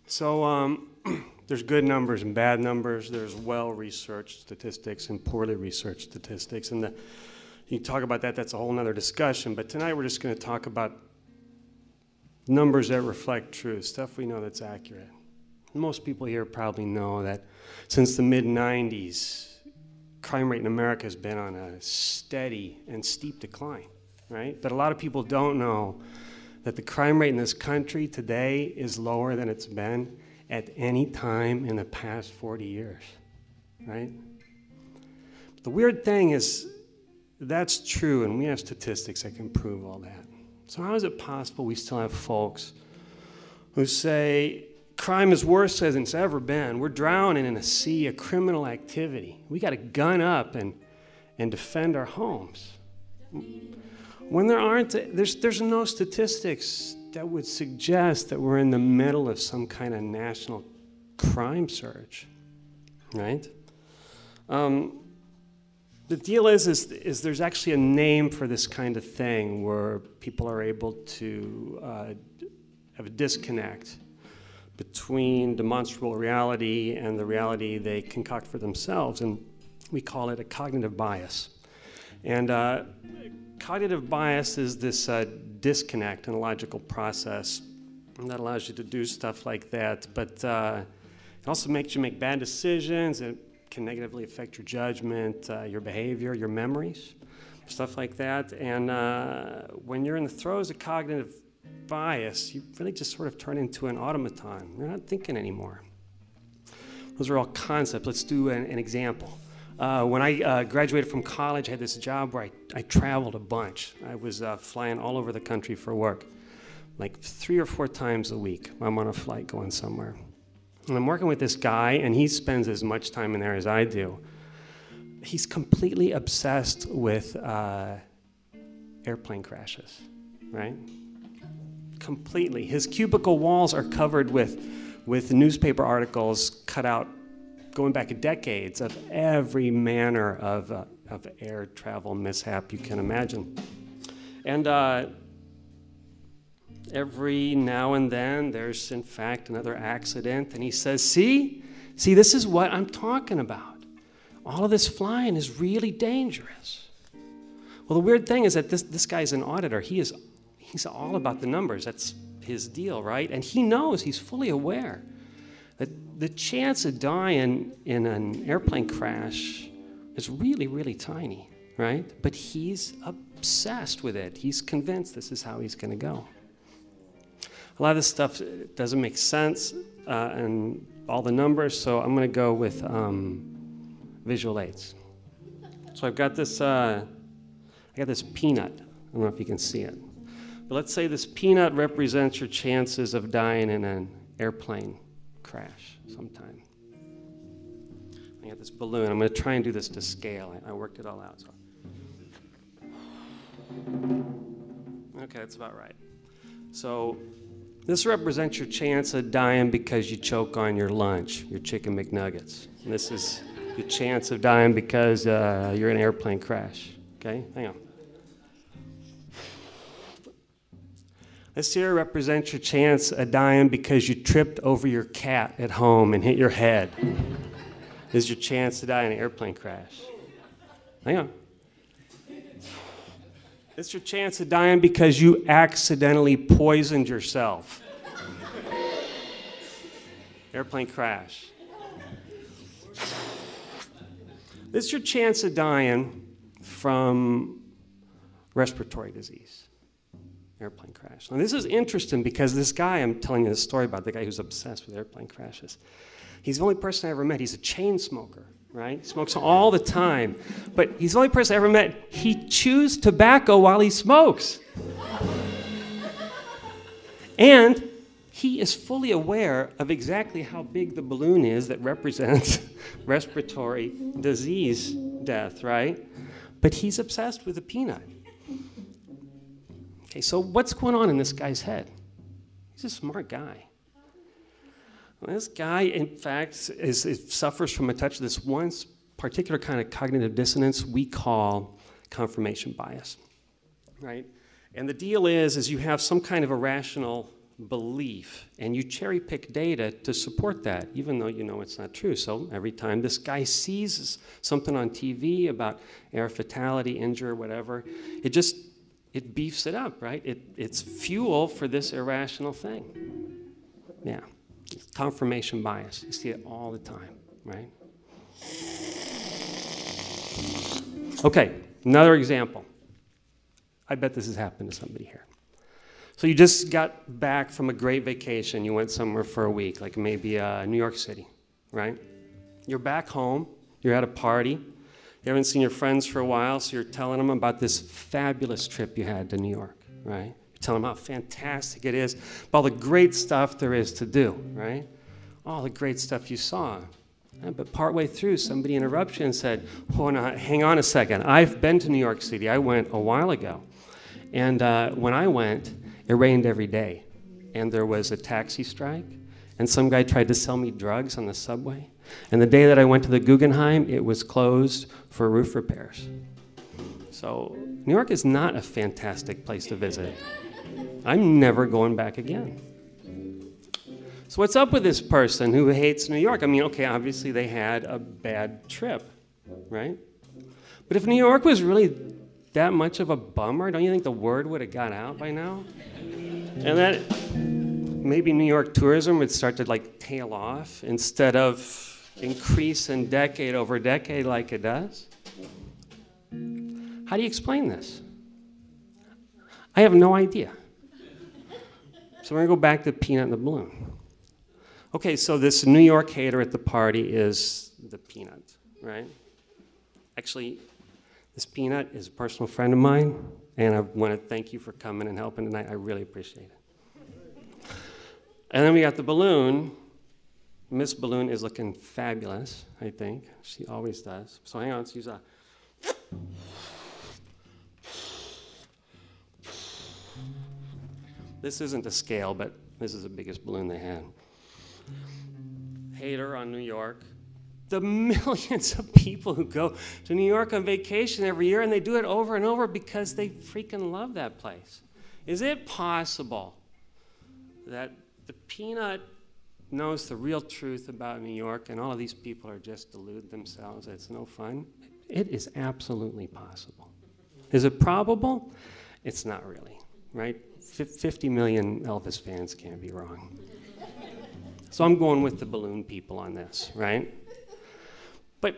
So, um, [clears throat] there's good numbers and bad numbers. There's well researched statistics and poorly researched statistics. And the, you talk about that, that's a whole other discussion. But tonight we're just going to talk about numbers that reflect truth, stuff we know that's accurate. Most people here probably know that since the mid 90s, crime rate in America has been on a steady and steep decline, right? But a lot of people don't know that the crime rate in this country today is lower than it's been at any time in the past 40 years, right? But the weird thing is, that's true, and we have statistics that can prove all that. So, how is it possible we still have folks who say crime is worse than it's ever been? We're drowning in a sea of criminal activity. We got to gun up and, and defend our homes. When there aren't, there's, there's no statistics that would suggest that we're in the middle of some kind of national crime surge, right? Um, the deal is, is, is there's actually a name for this kind of thing where people are able to uh, have a disconnect between demonstrable reality and the reality they concoct for themselves, and we call it a cognitive bias. And uh, cognitive bias is this uh, disconnect in a logical process that allows you to do stuff like that, but uh, it also makes you make bad decisions. It can negatively affect your judgment, uh, your behavior, your memories, stuff like that. And uh, when you're in the throes of cognitive bias, you really just sort of turn into an automaton. You're not thinking anymore. Those are all concepts. Let's do an, an example. Uh, when I uh, graduated from college, I had this job where I, I traveled a bunch. I was uh, flying all over the country for work, like three or four times a week. I'm on a flight going somewhere. And I'm working with this guy, and he spends as much time in there as I do. He's completely obsessed with uh, airplane crashes, right? Completely. His cubicle walls are covered with, with newspaper articles cut out going back decades of every manner of, uh, of air travel mishap you can imagine. And uh, every now and then there's, in fact, another accident, and he says, See, see, this is what I'm talking about. All of this flying is really dangerous. Well, the weird thing is that this, this guy's an auditor. He is, he's all about the numbers. That's his deal, right? And he knows, he's fully aware that the chance of dying in an airplane crash is really, really tiny, right? But he's obsessed with it. He's convinced this is how he's going to go. A lot of this stuff doesn't make sense uh, and all the numbers, so I'm going to go with um, visual aids. So I've got this, uh, I got this peanut. I don't know if you can see it. But let's say this peanut represents your chances of dying in an airplane crash sometime. I got this balloon. I'm going to try and do this to scale. I, I worked it all out. So. [sighs] Okay, that's about right. So this represents your chance of dying because you choke on your lunch, your chicken McNuggets. And this is your chance of dying because uh, you're in an airplane crash. Okay, hang on. This here represents your chance of dying because you tripped over your cat at home and hit your head. this is your chance to die in an airplane crash. Hang on. It's your chance of dying because you accidentally poisoned yourself. Airplane crash. This is your chance of dying from respiratory disease airplane crash. Now, this is interesting because this guy I'm telling you this story about, the guy who's obsessed with airplane crashes, he's the only person I ever met. He's a chain smoker. Right? He smokes all the time. But he's the only person I ever met, he chews tobacco while he smokes. and he is fully aware of exactly how big the balloon is that represents [laughs] respiratory disease death, right? But he's obsessed with the peanut. Okay, so what's going on in this guy's head? He's a smart guy. This guy, in fact, is, is, suffers from a touch of this one particular kind of cognitive dissonance we call confirmation bias, right? And the deal is, is you have some kind of irrational belief, and you cherry pick data to support that, even though you know it's not true. So every time this guy sees something on TV about air fatality, injury, whatever, it just it beefs it up, right? It, it's fuel for this irrational thing. Yeah, confirmation bias. You see it all the time, right? Okay, another example. I bet this has happened to somebody here. So you just got back from a great vacation. You went somewhere for a week, like maybe uh, New York City, right? You're back home. You're at a party. You haven't seen your friends for a while, so you're telling them about this fabulous trip you had to New York, right? You're them how fantastic it is, all the great stuff there is to do, right? All the great stuff you saw. But partway through, somebody interrupted and said, hang on a second. I've been to New York City. I went a while ago. And uh, when I went, it rained every day, and there was a taxi strike, and some guy tried to sell me drugs on the subway. And the day that I went to the Guggenheim, it was closed for roof repairs. So, New York is not a fantastic place to visit. I'm never going back again. So, what's up with this person who hates New York? I mean, okay, obviously they had a bad trip, right? But if New York was really that much of a bummer, don't you think the word would have got out by now? And that maybe New York tourism would start to like tail off instead of increase in decade over decade like it does. How do you explain this? I have no idea. So we're gonna go back to Peanut and the Balloon. Okay, so this New York hater at the party is the Peanut, right? Actually, this Peanut is a personal friend of mine. And I want to thank you for coming and helping tonight. I really appreciate it. And then we got the balloon. Miss Balloon is looking fabulous, I think. She always does. So hang on, use uh, a. This isn't a scale, but this is the biggest balloon they had. Hater on New York the [laughs] millions of people who go to New York on vacation every year and they do it over and over because they freaking love that place. Is it possible that the peanut knows the real truth about New York and all of these people are just deluded themselves? It's no fun. It is absolutely possible. Is it probable? It's not really, right? 50 million Elvis fans can't be wrong. So I'm going with the balloon people on this, right? But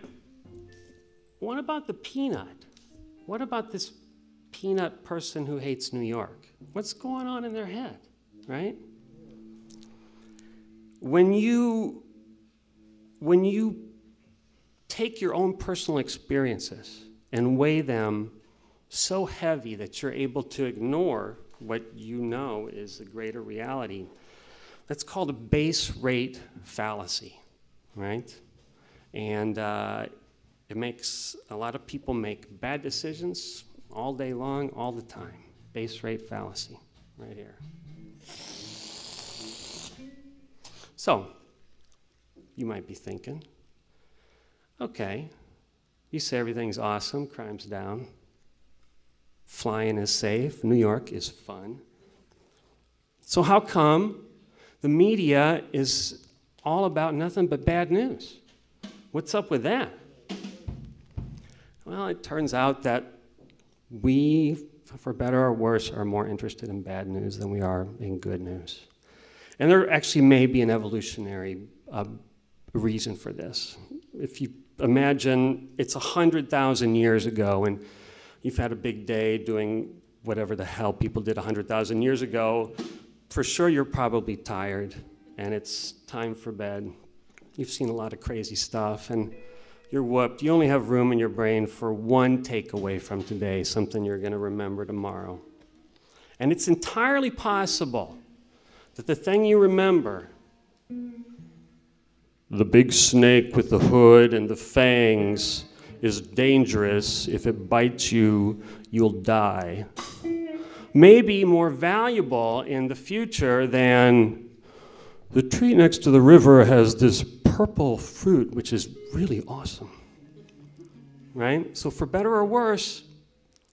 what about the peanut? What about this peanut person who hates New York? What's going on in their head, right? When you when you take your own personal experiences and weigh them so heavy that you're able to ignore what you know is the greater reality, that's called a base rate fallacy, right? And uh, it makes a lot of people make bad decisions all day long, all the time. Base rate fallacy, right here. So, you might be thinking, okay, you say everything's awesome, crime's down, flying is safe, New York is fun. So, how come the media is all about nothing but bad news? What's up with that? Well, it turns out that we, for better or worse, are more interested in bad news than we are in good news. And there actually may be an evolutionary uh, reason for this. If you imagine it's 100,000 years ago and you've had a big day doing whatever the hell people did 100,000 years ago, for sure you're probably tired and it's time for bed you've seen a lot of crazy stuff, and you're whooped. You only have room in your brain for one takeaway from today, something you're going to remember tomorrow. And it's entirely possible that the thing you remember, the big snake with the hood and the fangs, is dangerous. If it bites you, you'll die. May be more valuable in the future than the tree next to the river has this purple fruit, which is really awesome. Right? So, for better or worse,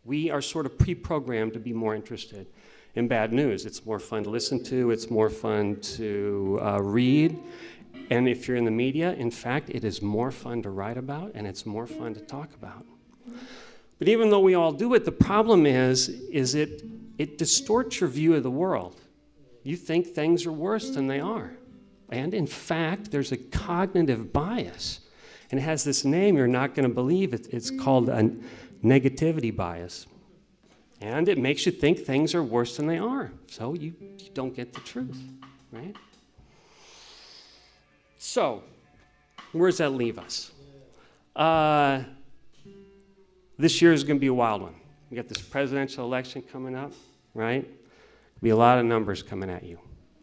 we are sort of pre programmed to be more interested in bad news. It's more fun to listen to, it's more fun to uh, read. And if you're in the media, in fact, it is more fun to write about and it's more fun to talk about. But even though we all do it, the problem is, is it, it distorts your view of the world. You think things are worse than they are. And in fact, there's a cognitive bias. And it has this name you're not going to believe. It, it's called a negativity bias. And it makes you think things are worse than they are. So you, you don't get the truth, right? So, where does that leave us? Uh, this year is going to be a wild one. We got this presidential election coming up, right? Be a lot of numbers coming at you.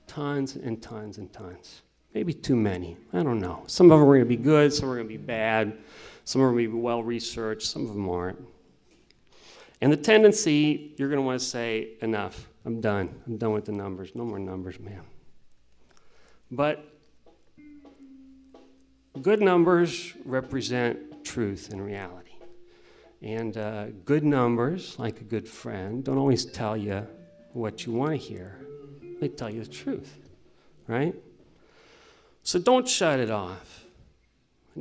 Tons and tons and tons. Maybe too many. I don't know. Some of them are going to be good, some are going to be bad, some are going to be well researched, some of them aren't. And the tendency, you're going to want to say, enough. I'm done. I'm done with the numbers. No more numbers, man. But Good numbers represent truth and reality. And uh, good numbers, like a good friend, don't always tell you what you want to hear, they tell you the truth, right? So don't shut it off.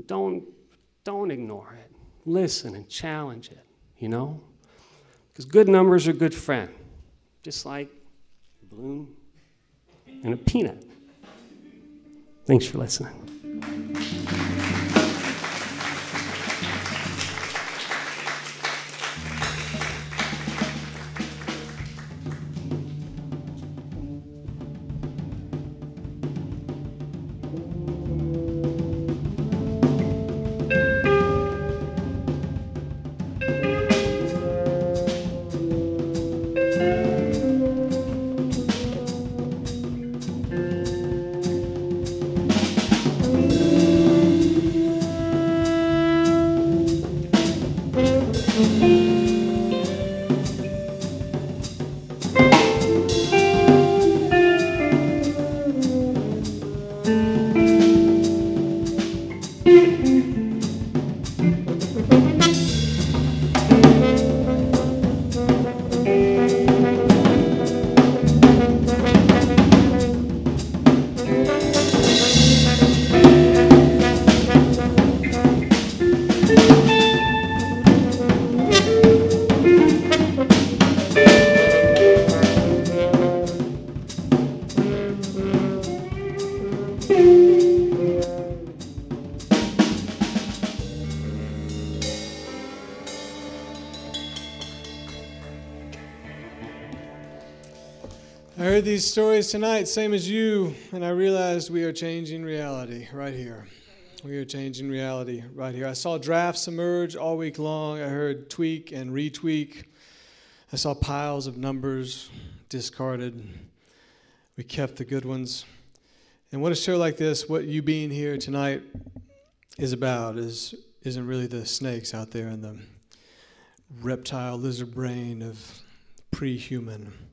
Don't, don't ignore it. Listen and challenge it, you know? Because good numbers are good friend, just like a balloon and a peanut. Thanks for listening. よろしくお願いします。These stories tonight, same as you, and I realized we are changing reality right here. We are changing reality right here. I saw drafts emerge all week long. I heard tweak and retweak. I saw piles of numbers discarded. We kept the good ones. And what a show like this, what you being here tonight is about, is isn't really the snakes out there in the reptile lizard brain of pre-human.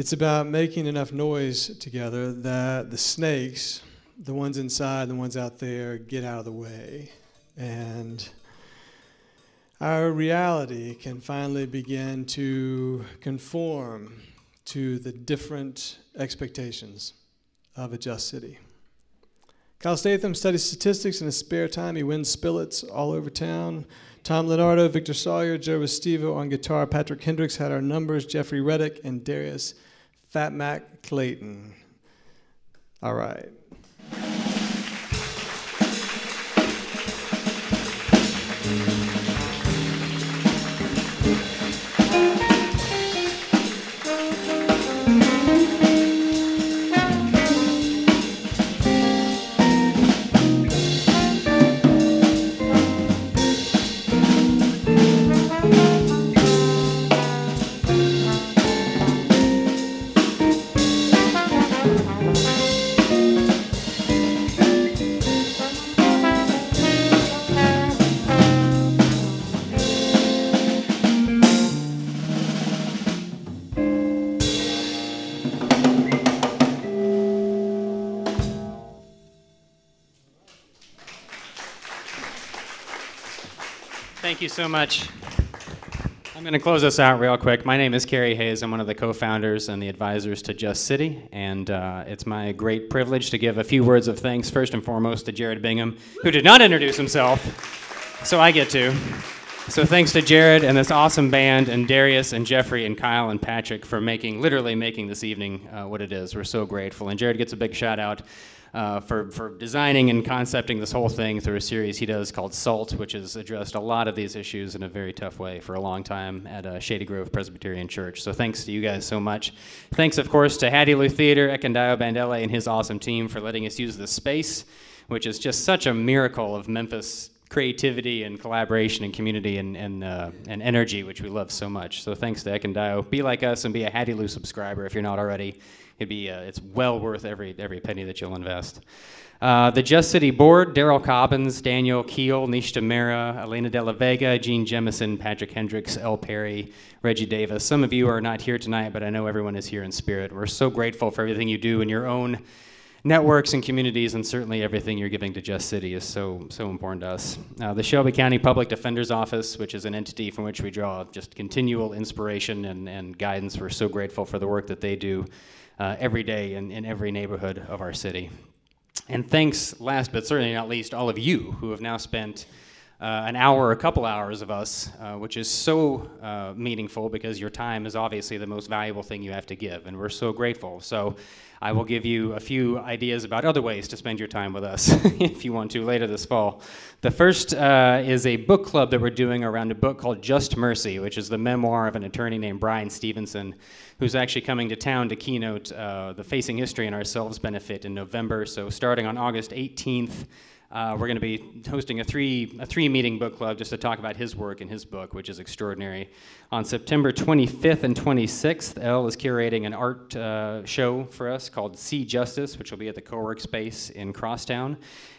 It's about making enough noise together that the snakes, the ones inside, the ones out there, get out of the way. And our reality can finally begin to conform to the different expectations of a just city. Kyle Statham studies statistics in his spare time. He wins spillets all over town. Tom Leonardo, Victor Sawyer, Joe Restivo on guitar. Patrick Hendricks had our numbers. Jeffrey Reddick and Darius Fat Mac Clayton. All right. Thank you so much. I'm going to close this out real quick. My name is Kerry Hayes. I'm one of the co founders and the advisors to Just City. And uh, it's my great privilege to give a few words of thanks, first and foremost, to Jared Bingham, who did not introduce himself. So I get to. So thanks to Jared and this awesome band, and Darius and Jeffrey and Kyle and Patrick for making, literally making this evening uh, what it is. We're so grateful. And Jared gets a big shout out uh, for, for designing and concepting this whole thing through a series he does called SALT, which has addressed a lot of these issues in a very tough way for a long time at uh, Shady Grove Presbyterian Church. So thanks to you guys so much. Thanks, of course, to Hattiloo Theater, Ekundayo Bandele, and his awesome team for letting us use this space, which is just such a miracle of Memphis creativity and collaboration and community and, and, uh, and energy, which we love so much. So thanks to Ekandayo. Be like us and be a Hattiloo subscriber if you're not already. It'd be, uh, it's well worth every, every penny that you'll invest. Uh, the Just City Board, Darrell Cobbins, Daniel Keel, Nishta Mehra, Elena De La Vega, Gene Jemison, Patrick Hendricks, L. Perry, Reggie Davis. Some of you are not here tonight, but I know everyone is here in spirit. We're so grateful for everything you do in your own networks and communities, and certainly everything you're giving to Just City is so so important to us. Uh, the Shelby County Public Defender's Office, which is an entity from which we draw just continual inspiration and, and guidance, we're so grateful for the work that they do uh, every day in, in every neighborhood of our city. And thanks, last but certainly not least, all of you who have now spent uh, an hour a couple hours of us, uh, which is so uh, meaningful because your time is obviously the most valuable thing you have to give, and we're so grateful. So I will give you a few ideas about other ways to spend your time with us [laughs] if you want to later this fall. The first uh, is a book club that we're doing around a book called Just Mercy, which is the memoir of an attorney named Bryan Stevenson, who's actually coming to town to keynote uh, the Facing History and Ourselves benefit in November. So starting on August 18th, uh, we're going to be hosting a three a three meeting book club just to talk about his work and his book, which is extraordinary. On September 25th and 26th, Elle is curating an art uh, show for us called See Justice, which will be at the Co-work Space in Crosstown.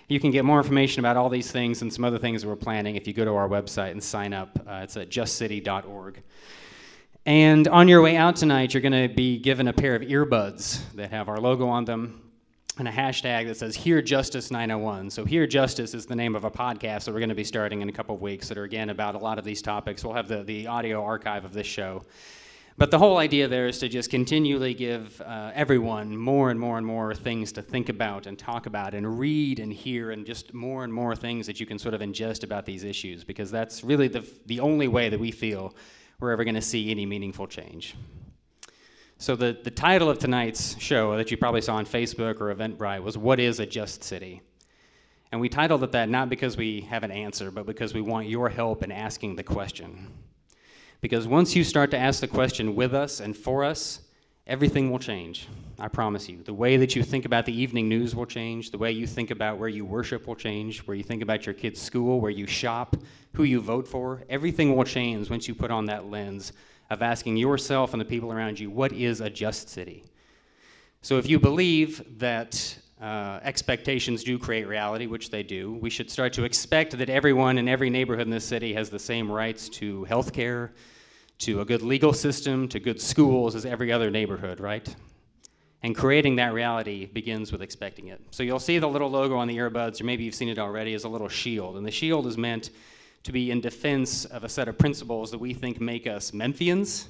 You can get more information about all these things and some other things we're planning if you go to our website and sign up. Uh, it's at justcity.org. And on your way out tonight, you're going to be given a pair of earbuds that have our logo on them and a hashtag that says Hear Justice 901. So, Hear Justice is the name of a podcast that we're going to be starting in a couple of weeks that are, again, about a lot of these topics. We'll have the, the audio archive of this show. But the whole idea there is to just continually give uh, everyone more and more and more things to think about and talk about and read and hear and just more and more things that you can sort of ingest about these issues because that's really the, the only way that we feel we're ever going to see any meaningful change. So the, the title of tonight's show that you probably saw on Facebook or Eventbrite was What is a Just City? And we titled it that not because we have an answer, but because we want your help in asking the question. Because once you start to ask the question with us and for us, everything will change. I promise you. The way that you think about the evening news will change. The way you think about where you worship will change. Where you think about your kids' school, where you shop, who you vote for. Everything will change once you put on that lens of asking yourself and the people around you, what is a just city? So if you believe that uh, expectations do create reality, which they do, we should start to expect that everyone in every neighborhood in this city has the same rights to health care, to a good legal system, to good schools as every other neighborhood, right? And creating that reality begins with expecting it. So you'll see the little logo on the earbuds, or maybe you've seen it already, is a little shield. And the shield is meant to be in defense of a set of principles that we think make us Memphians,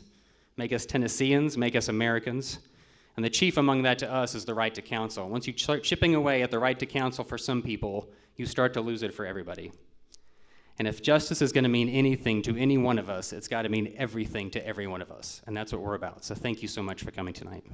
make us Tennesseans, make us Americans. And the chief among that to us is the right to counsel. Once you start chipping away at the right to counsel for some people, you start to lose it for everybody. And if justice is going to mean anything to any one of us, it's got to mean everything to every one of us. And that's what we're about. So thank you so much for coming tonight.